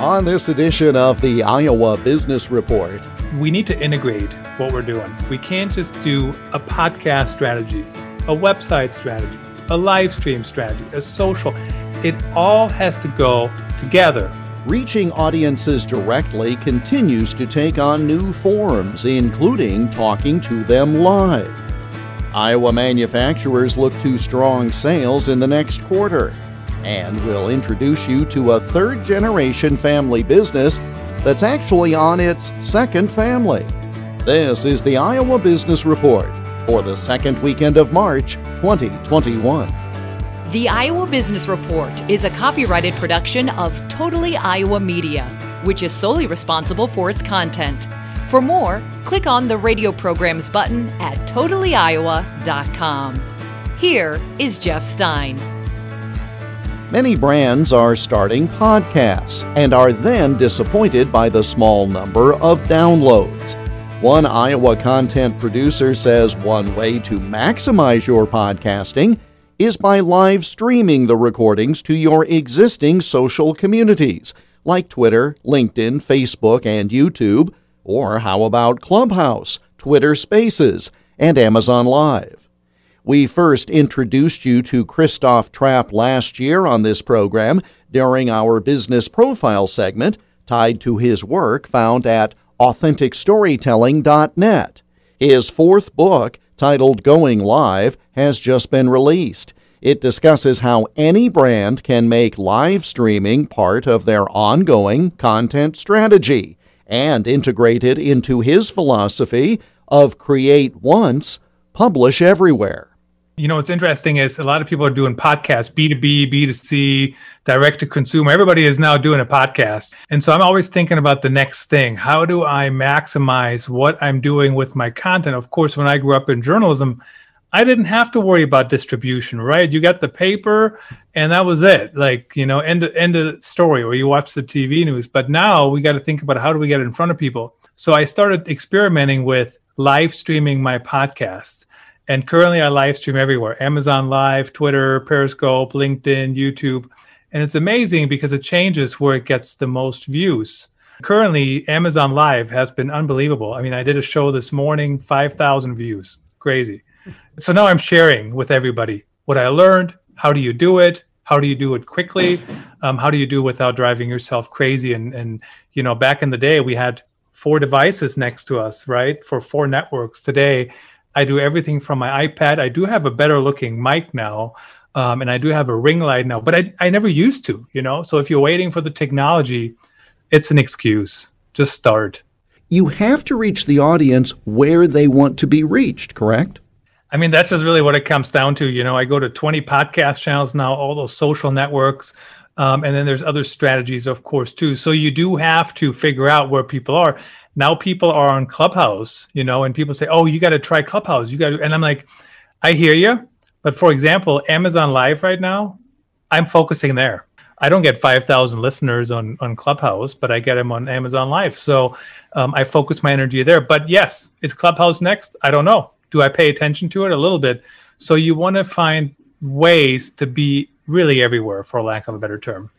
On this edition of the Iowa Business Report, we need to integrate what we're doing. We can't just do a podcast strategy, a website strategy, a live stream strategy, a social. It all has to go together. Reaching audiences directly continues to take on new forms, including talking to them live. Iowa manufacturers look to strong sales in the next quarter and we'll introduce you to a third generation family business that's actually on its second family. This is the Iowa Business Report for the second weekend of March 2021. The Iowa Business Report is a copyrighted production of Totally Iowa Media, which is solely responsible for its content. For more, click on the radio programs button at totallyiowa.com. Here is Jeff Stein. Many brands are starting podcasts and are then disappointed by the small number of downloads. One Iowa content producer says one way to maximize your podcasting is by live streaming the recordings to your existing social communities like Twitter, LinkedIn, Facebook, and YouTube. Or how about Clubhouse, Twitter Spaces, and Amazon Live? We first introduced you to Christoph Trapp last year on this program during our business profile segment tied to his work found at AuthenticStorytelling.net. His fourth book, titled Going Live, has just been released. It discusses how any brand can make live streaming part of their ongoing content strategy and integrate it into his philosophy of create once, publish everywhere you know what's interesting is a lot of people are doing podcasts b2b b2c direct to consumer. Everybody is now doing a podcast. And so i'm always thinking about the next thing. How do i maximize what i'm doing with my content? Of course when i grew up in journalism i didn't have to worry about distribution right? You got the paper and that was it. Like you know end end of story or you watch the tv news. But now we got to think about how do we get in front of people. So i started experimenting with live streaming my podcast and currently, I live stream everywhere Amazon Live, Twitter, Periscope, LinkedIn, YouTube. And it's amazing because it changes where it gets the most views. Currently, Amazon Live has been unbelievable. I mean, I did a show this morning, 5,000 views. Crazy. So now I'm sharing with everybody what I learned. How do you do it? How do you do it quickly? Um, how do you do it without driving yourself crazy? And, and, you know, back in the day, we had four devices next to us, right? For four networks. Today, I do everything from my iPad. I do have a better looking mic now, um, and I do have a ring light now, but I, I never used to, you know. So if you're waiting for the technology, it's an excuse. Just start. You have to reach the audience where they want to be reached, correct? I mean, that's just really what it comes down to. You know, I go to 20 podcast channels now, all those social networks. Um, and then there's other strategies, of course, too. So you do have to figure out where people are now people are on Clubhouse, you know, and people say, "Oh, you got to try Clubhouse." You got and I'm like, I hear you, but for example, Amazon Live right now, I'm focusing there. I don't get 5,000 listeners on on Clubhouse, but I get them on Amazon Live. So um, I focus my energy there. But yes, is Clubhouse next? I don't know. Do I pay attention to it a little bit? So you want to find ways to be really everywhere, for lack of a better term.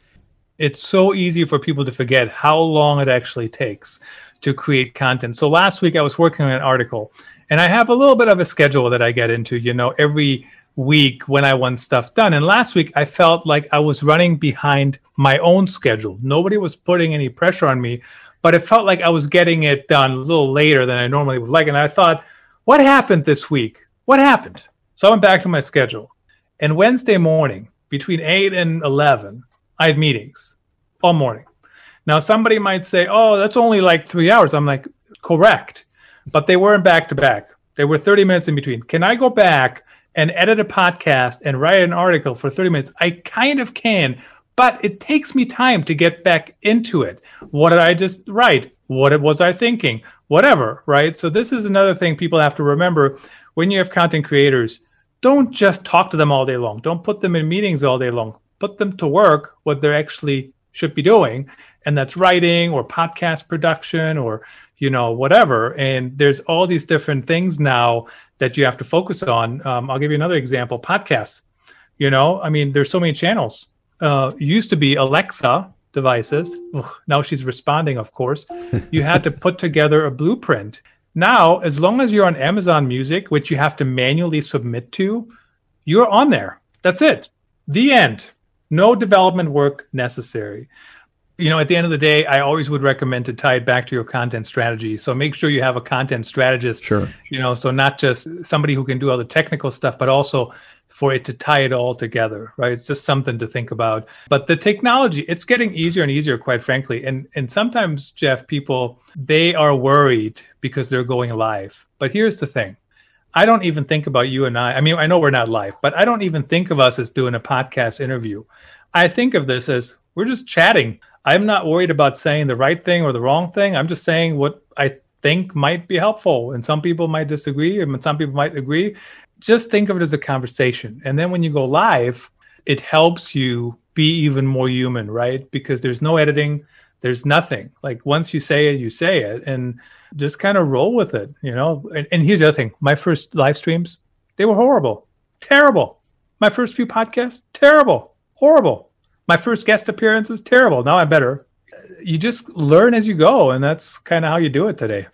It's so easy for people to forget how long it actually takes to create content. So last week I was working on an article and I have a little bit of a schedule that I get into, you know, every week when I want stuff done. And last week I felt like I was running behind my own schedule. Nobody was putting any pressure on me, but it felt like I was getting it done a little later than I normally would like. And I thought, what happened this week? What happened? So I went back to my schedule. And Wednesday morning, between 8 and 11, I had meetings all morning. Now, somebody might say, oh, that's only like three hours. I'm like, correct. But they weren't back to back. They were 30 minutes in between. Can I go back and edit a podcast and write an article for 30 minutes? I kind of can, but it takes me time to get back into it. What did I just write? What was I thinking? Whatever, right? So, this is another thing people have to remember when you have content creators. Don't just talk to them all day long. Don't put them in meetings all day long. Put them to work what they're actually should be doing and that's writing or podcast production or you know whatever and there's all these different things now that you have to focus on um, i'll give you another example podcasts you know i mean there's so many channels uh, used to be alexa devices. Ugh, now she's responding, of course. You had to put together a blueprint. Now, as long as you're on Amazon Music, which you have to manually submit to, you're on there. That's it. The end. No development work necessary you know, at the end of the day, I always would recommend to tie it back to your content strategy. So make sure you have a content strategist. Sure. You know, so not just somebody who can do all the technical stuff, but also for it to tie it all together, right? It's just something to think about. But the technology, it's getting easier and easier, quite frankly. And and sometimes, Jeff, people they are worried because they're going live. But here's the thing. I don't even think about you and I. I mean, I know we're not live, but I don't even think of us as doing a podcast interview. I think of this as we're just chatting. I'm not worried about saying the right thing or the wrong thing. I'm just saying what I think might be helpful. And some people might disagree, and some people might agree. Just think of it as a conversation. And then when you go live, it helps you be even more human, right? Because there's no editing, there's nothing. Like once you say it, you say it, and just kind of roll with it, you know? And, and here's the other thing my first live streams, they were horrible, terrible. My first few podcasts, terrible, horrible my first guest appearance was terrible. Now I'm better. You just learn as you go, and that's kind of how you do it today.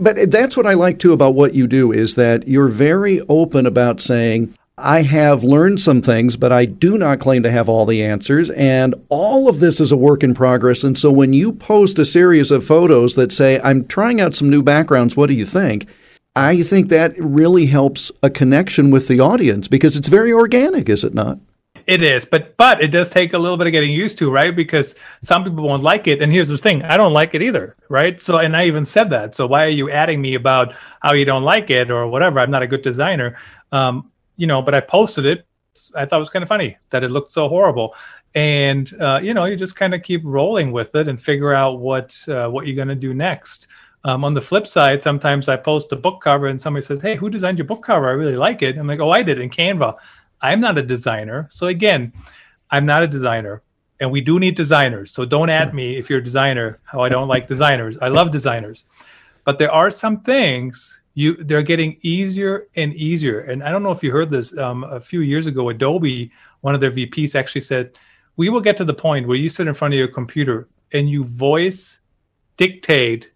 But that's what I like too about what you do is that you're very open about saying, I have learned some things, but I do not claim to have all the answers. And all of this is a work in progress. And so when you post a series of photos that say, I'm trying out some new backgrounds, what do you think? I think that really helps a connection with the audience because it's very organic, is it not? It is, but but it does take a little bit of getting used to, right? Because some people won't like it, and here's the thing: I don't like it either, right? So, and I even said that. So, why are you adding me about how you don't like it or whatever? I'm not a good designer, um, you know. But I posted it. I thought it was kind of funny that it looked so horrible, and uh, you know, you just kind of keep rolling with it and figure out what uh, what you're going to do next. Um, on the flip side, sometimes I post a book cover and somebody says, "Hey, who designed your book cover? I really like it." I'm like, "Oh, I did in Canva." I'm not a designer. So again, I'm not a designer and we do need designers. So don't add me if you're a designer, how I don't like designers. I love designers. But there are some things you they're getting easier and easier. And I don't know if you heard this um, a few years ago, Adobe, one of their VPs actually said, we will get to the point where you sit in front of your computer and you voice dictate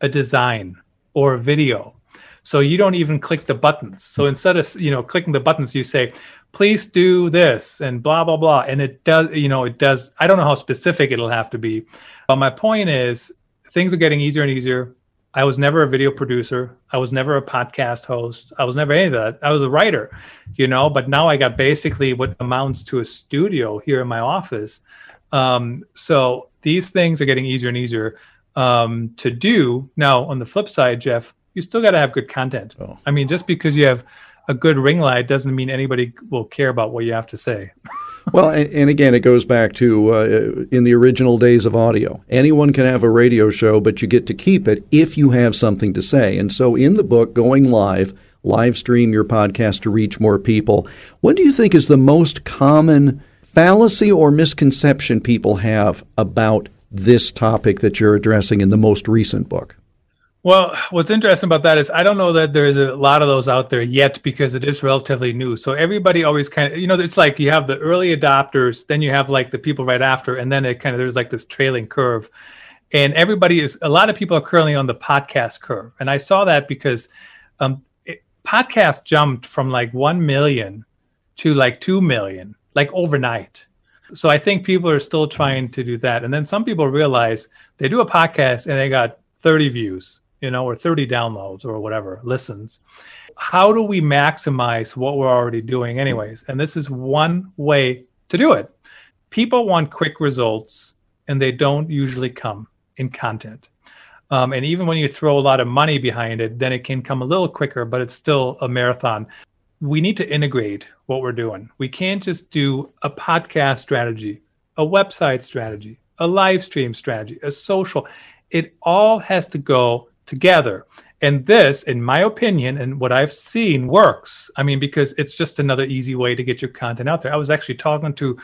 a design or a video so you don't even click the buttons. So instead of you know clicking the buttons, you say, "Please do this," and blah blah blah, and it does. You know, it does. I don't know how specific it'll have to be, but my point is, things are getting easier and easier. I was never a video producer. I was never a podcast host. I was never any of that. I was a writer, you know. But now I got basically what amounts to a studio here in my office. Um, so these things are getting easier and easier um, to do. Now, on the flip side, Jeff, you still got to have good content. Oh. I mean, just because you have a good ring light doesn't mean anybody will care about what you have to say. well, and, and, again, it goes back to uh, in the original days of audio. Anyone can have a radio show, but you get to keep it if you have something to say. And so, in the book, Going Live, live stream your podcast to reach more people. What do you think is the most common fallacy or misconception people have about this topic that you're addressing in the most recent book? Well, what's interesting about that is I don't know that there's a lot of those out there yet because it is relatively new. So everybody always kind of, you know, it's like you have the early adopters, then you have like the people right after, and then it kind of there's like this trailing curve. And everybody is a lot of people are currently on the podcast curve, and I saw that because um, podcast jumped from like one million to like two million, like overnight. So I think people are still trying to do that, and then some people realize they do a podcast and they got 30 views you know, or 30 downloads or whatever, listens. How do we maximize what we're already doing, anyways? And this is one way to do it. People want quick results, and they don't usually come in content. Um, and even when you throw a lot of money behind it, then it can come a little quicker, but it's still a marathon. We need to integrate what we're doing. We can't just do a podcast strategy, a website strategy, a live stream strategy, a social. It all has to go together. And this, in my opinion, and what I've seen works. I mean, because it's just another easy way to get your content out there. I was actually talking to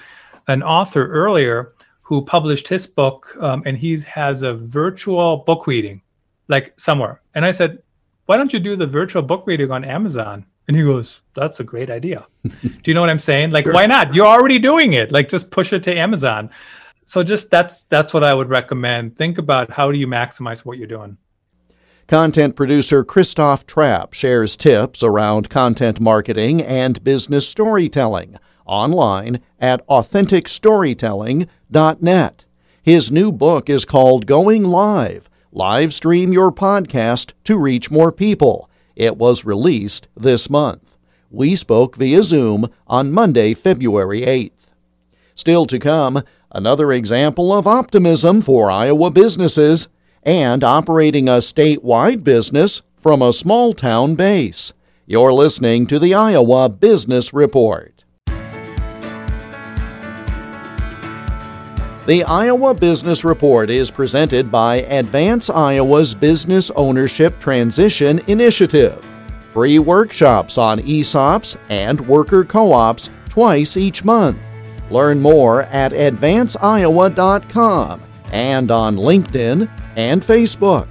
an author earlier who published his book, um, and he has a virtual book reading, like somewhere. And I said, "Why don't you do the virtual book reading on Amazon?" And he goes, "That's a great idea." do you know what I'm saying? Like, sure. why not? You're already doing it. Like, just push it to Amazon. so just that's that's what I would recommend. Think about how do you maximize what you're doing. Content producer Christoph Trapp shares tips around content marketing and business storytelling online at authenticstorytelling.net. His new book is called Going Live Live Stream Your Podcast to Reach More People. It was released this month. We spoke via Zoom on Monday, February 8th. Still to come, another example of optimism for Iowa businesses and operating a statewide business from a small town base. You're listening to the Iowa Business Report. The Iowa Business Report is presented by Advance Iowa's Business Ownership Transition Initiative. Free workshops on ESOPs and worker co ops twice each month. Learn more at advanceiowa.com and on LinkedIn and Facebook.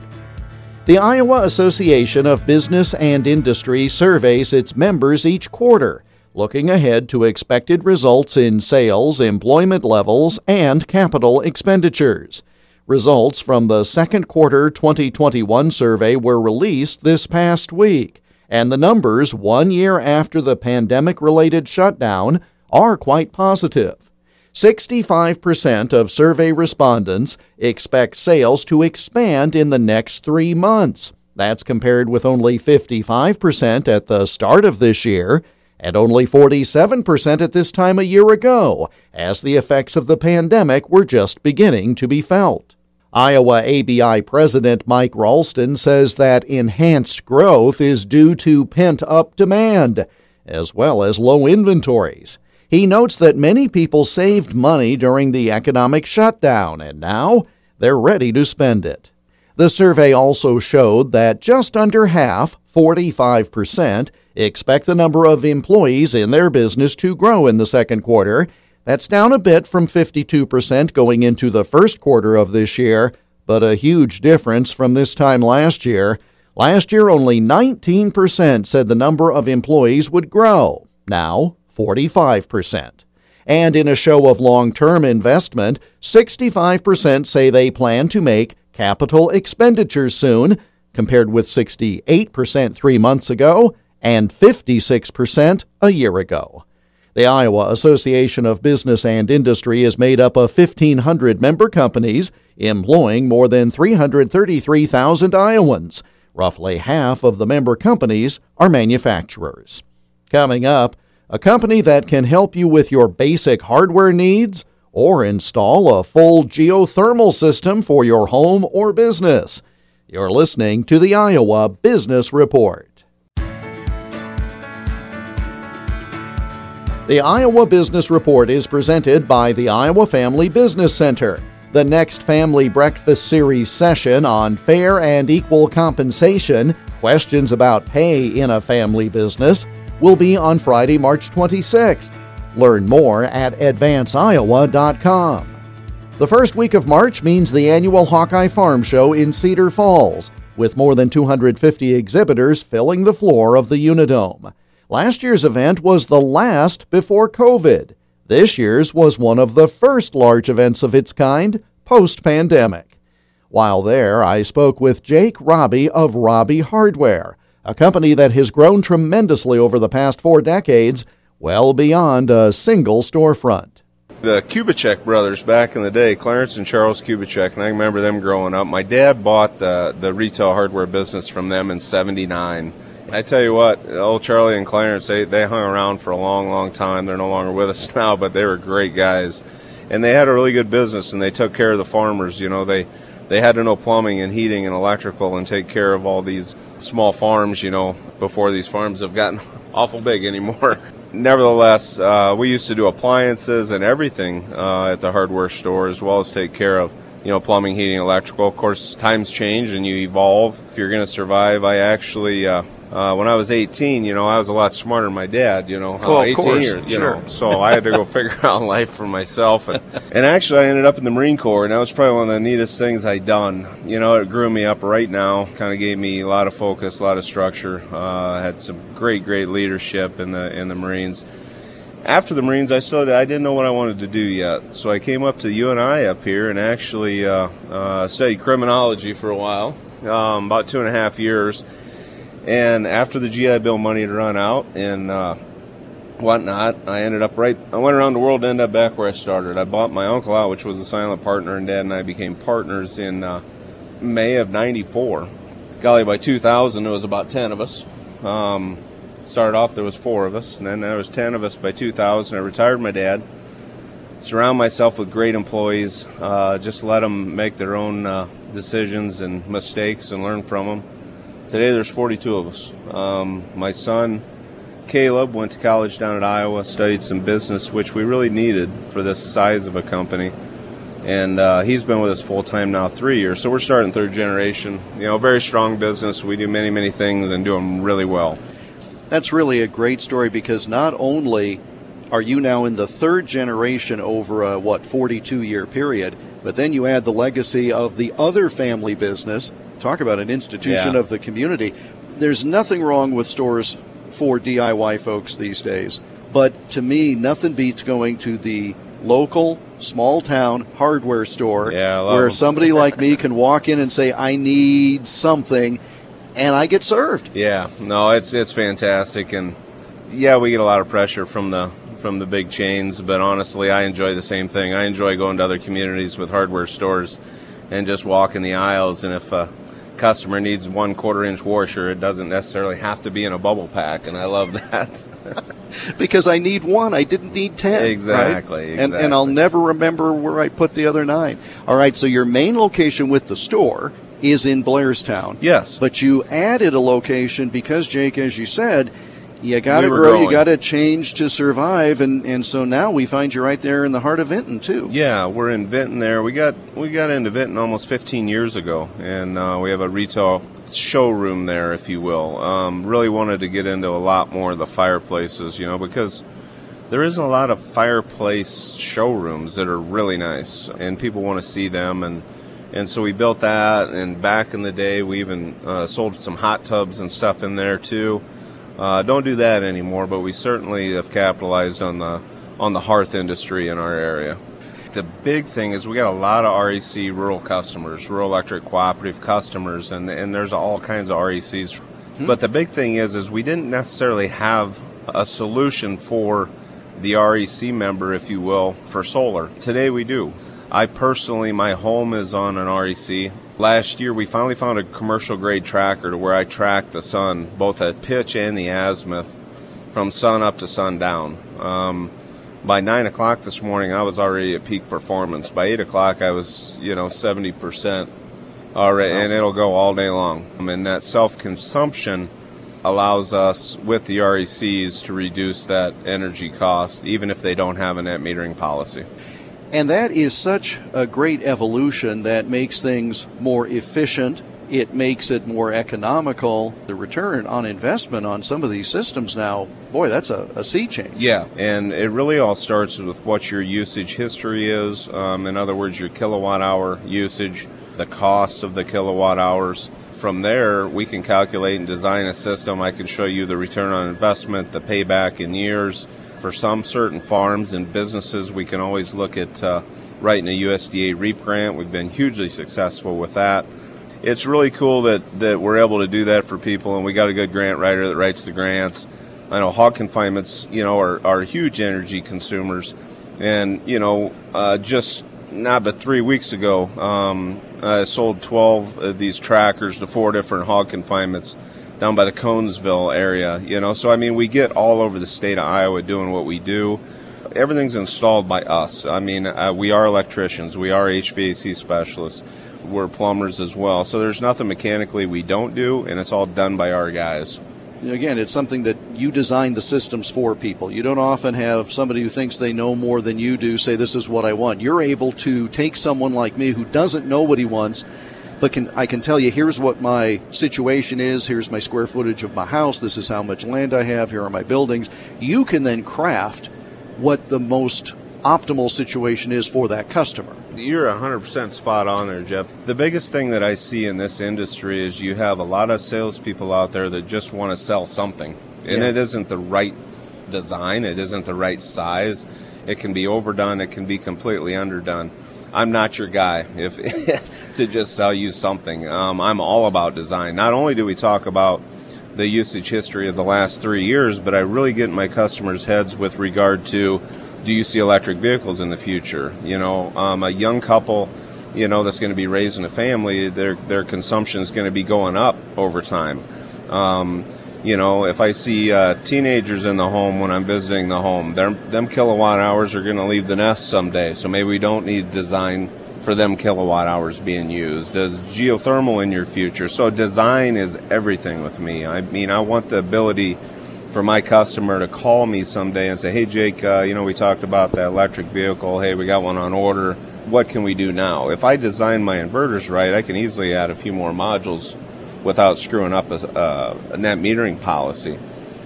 The Iowa Association of Business and Industry surveys its members each quarter looking ahead to expected results in sales, employment levels, and capital expenditures. Results from the second quarter 2021 survey were released this past week, and the numbers one year after the pandemic related shutdown are quite positive. 65% of survey respondents expect sales to expand in the next three months. That's compared with only 55% at the start of this year and only 47% at this time a year ago, as the effects of the pandemic were just beginning to be felt. Iowa ABI President Mike Ralston says that enhanced growth is due to pent up demand, as well as low inventories. He notes that many people saved money during the economic shutdown, and now they're ready to spend it. The survey also showed that just under half, 45%, expect the number of employees in their business to grow in the second quarter. That's down a bit from 52% going into the first quarter of this year, but a huge difference from this time last year. Last year, only 19% said the number of employees would grow. Now, 45%. And in a show of long term investment, 65% say they plan to make capital expenditures soon, compared with 68% three months ago and 56% a year ago. The Iowa Association of Business and Industry is made up of 1,500 member companies employing more than 333,000 Iowans. Roughly half of the member companies are manufacturers. Coming up, a company that can help you with your basic hardware needs or install a full geothermal system for your home or business. You're listening to the Iowa Business Report. The Iowa Business Report is presented by the Iowa Family Business Center. The next Family Breakfast Series session on fair and equal compensation, questions about pay in a family business, will be on Friday, March 26th. Learn more at advanceiowa.com. The first week of March means the annual Hawkeye Farm Show in Cedar Falls, with more than 250 exhibitors filling the floor of the Unidome. Last year's event was the last before COVID. This year's was one of the first large events of its kind post pandemic. While there, I spoke with Jake Rabe of Rabe Hardware, a company that has grown tremendously over the past four decades, well beyond a single storefront. The Kubicek brothers back in the day, Clarence and Charles Kubicek, and I remember them growing up. My dad bought the, the retail hardware business from them in 79 I tell you what, old Charlie and Clarence, they, they hung around for a long, long time. They're no longer with us now, but they were great guys. And they had a really good business and they took care of the farmers. You know, they, they had to know plumbing and heating and electrical and take care of all these small farms, you know, before these farms have gotten awful big anymore. Nevertheless, uh, we used to do appliances and everything uh, at the hardware store as well as take care of you know, plumbing, heating, electrical. Of course, times change and you evolve. If you're going to survive, I actually uh, uh, when I was 18, you know, I was a lot smarter than my dad, you know. Well, 18 course, years, you sure. know. So I had to go figure out life for myself. And, and actually, I ended up in the Marine Corps, and that was probably one of the neatest things I'd done. You know, it grew me up right now, kind of gave me a lot of focus, a lot of structure. Uh, had some great, great leadership in the in the Marines after the Marines, I still I didn't know what I wanted to do yet. So I came up to UNI up here and actually uh, uh, studied criminology for a while, um, about two and a half years. And after the GI Bill money had run out and uh, whatnot, I ended up right. I went around the world, ended up back where I started. I bought my uncle out, which was a silent partner, and Dad and I became partners in uh, May of '94. Golly, by 2000, there was about 10 of us. Um, started off, there was four of us, and then there was 10 of us by 2000. I retired my dad. Surround myself with great employees. Uh, just let them make their own uh, decisions and mistakes and learn from them. Today, there's 42 of us. Um, my son, Caleb, went to college down at Iowa, studied some business, which we really needed for this size of a company and uh, he's been with us full time now three years. So we're starting third generation. You know, very strong business. We do many many things and do them really well. That's really a great story because not only are you now in the third generation over a what 42 year period, but then you add the legacy of the other family business. Talk about an institution Yeah. of the community. There's nothing wrong with stores for DIY folks these days, but to me, nothing beats going to the local small town hardware store Yeah, love somebody like me can walk in and say, I need something, and I get served. Yeah, no, it's it's fantastic, and yeah, we get a lot of pressure from the from the big chains, but honestly, I enjoy the same thing. I enjoy going to other communities with hardware stores and just walking the aisles. And if a customer needs one quarter inch washer, it doesn't necessarily have to be in a bubble pack, and I love that. because I need one. I didn't need ten. right? Exactly, And and I'll never remember where I put the other nine. All right. So your main location with the store is in Blairstown. yes, But you added a location because Jake, as you said, you got to We grow, you got to change to survive, and and so now we find you right there in the heart of Vinton too. Yeah, we're in Vinton there. We got we got into Vinton almost 15 years ago, and uh, we have a retail showroom there, if you will. Um, really wanted to get into a lot more of the fireplaces, you know, because there isn't a lot of fireplace showrooms that are really nice, and people want to see them, and and so we built that. And back in the day, we even uh, sold some hot tubs and stuff in there too. Uh, don't do that anymore, but we certainly have capitalized on the on the hearth industry in our area. The big thing is we got a lot of REC rural customers, rural electric cooperative customers, and and there's all kinds of RECs. But the big thing is is we didn't necessarily have a solution for the REC member, if you will, for solar. Today we do. I personally, my home is on an REC. Last year, we finally found a commercial grade tracker to where I track the sun, both at pitch and the azimuth, from sun up to sundown. Um, by nine o'clock this morning, I was already at peak performance. By eight o'clock, I was, you know, seventy percent already, and it'll go all day long. And that self-consumption allows us with the RECs to reduce that energy cost, even if they don't have a net metering policy. And that is such a great evolution that makes things more efficient. It makes it more economical. The return on investment on some of these systems now, boy, that's a, a sea change. Yeah, and it really all starts with what your usage history is. Um, in other words, your kilowatt hour usage, the cost of the kilowatt hours. From there, we can calculate and design a system. I can show you the return on investment, the payback in years. For some certain farms and businesses, we can always look at uh, writing a USDA REAP grant. We've been hugely successful with that. It's really cool that, that we're able to do that for people, and we got a good grant writer that writes the grants. I know hog confinements, you know, are, are huge energy consumers, and you know, uh, just not but three weeks ago, um, I sold 12 of these trackers to four different hog confinements down by the Conesville area. You know, so I mean, we get all over the state of Iowa doing what we do. Everything's installed by us. I mean, uh, we are electricians, we are HVAC specialists, we're plumbers as well. So there's nothing mechanically we don't do, and it's all done by our guys. Again, it's something that you design the systems for people. You don't often have somebody who thinks they know more than you do say, This is what I want. You're able to take someone like me who doesn't know what he wants, but can I can tell you here's what my situation is, here's my square footage of my house, this is how much land I have, here are my buildings. You can then craft what the most optimal situation is for that customer. You're 100% spot on there, Jeff. The biggest thing that I see in this industry is you have a lot of salespeople out there that just want to sell something, and Yeah. it isn't the right design. It isn't the right size. It can be overdone. It can be completely underdone. I'm not your guy if to just sell you something. Um, I'm all about design. Not only do we talk about the usage history of the last three years, but I really get in my customers' heads with regard to do you see electric vehicles in the future? You know, um, a young couple, you know, that's going to be raising a family, their their consumption is going to be going up over time. Um, you know, if I see uh, teenagers in the home when I'm visiting the home, them kilowatt hours are going to leave the nest someday. So maybe we don't need design for them kilowatt hours being used. Does geothermal in your future? So design is everything with me. I mean, I want the ability for my customer to call me someday and say, "Hey, Jake, uh, you know, we talked about that electric vehicle. Hey, we got one on order. What can we do now?" If I design my inverters right, I can easily add a few more modules without screwing up a, uh, a net metering policy.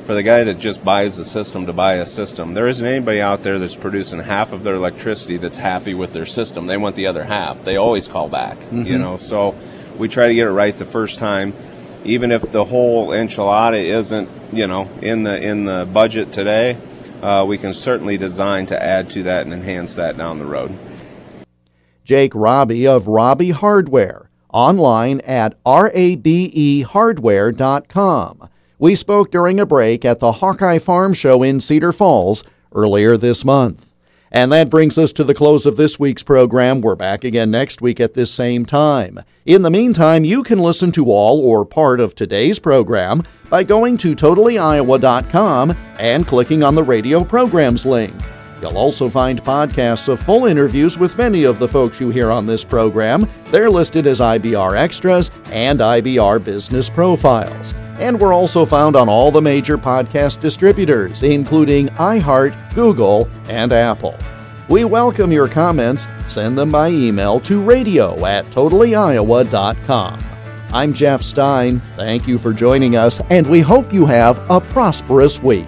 For the guy that just buys a system to buy a system, there isn't anybody out there that's producing half of their electricity that's happy with their system. They want the other half. They always call back, mm-hmm. you know. So we try to get it right the first time even if the whole enchilada isn't, you know, in the in the budget today, uh, we can certainly design to add to that and enhance that down the road. Jake Rabe of Rabe Hardware, online at rabehardware.com. We spoke during a break at the Hawkeye Farm Show in Cedar Falls earlier this month. And that brings us to the close of this week's program. We're back again next week at this same time. In the meantime, you can listen to all or part of today's program by going to totallyiowa.com and clicking on the radio programs link. You'll also find podcasts of full interviews with many of the folks you hear on this program. They're listed as IBR Extras and IBR Business Profiles. And we're also found on all the major podcast distributors, including iHeart, Google, and Apple. We welcome your comments. Send them by email to radio at totallyiowa.com. I'm Jeff Stein. Thank you for joining us, and we hope you have a prosperous week.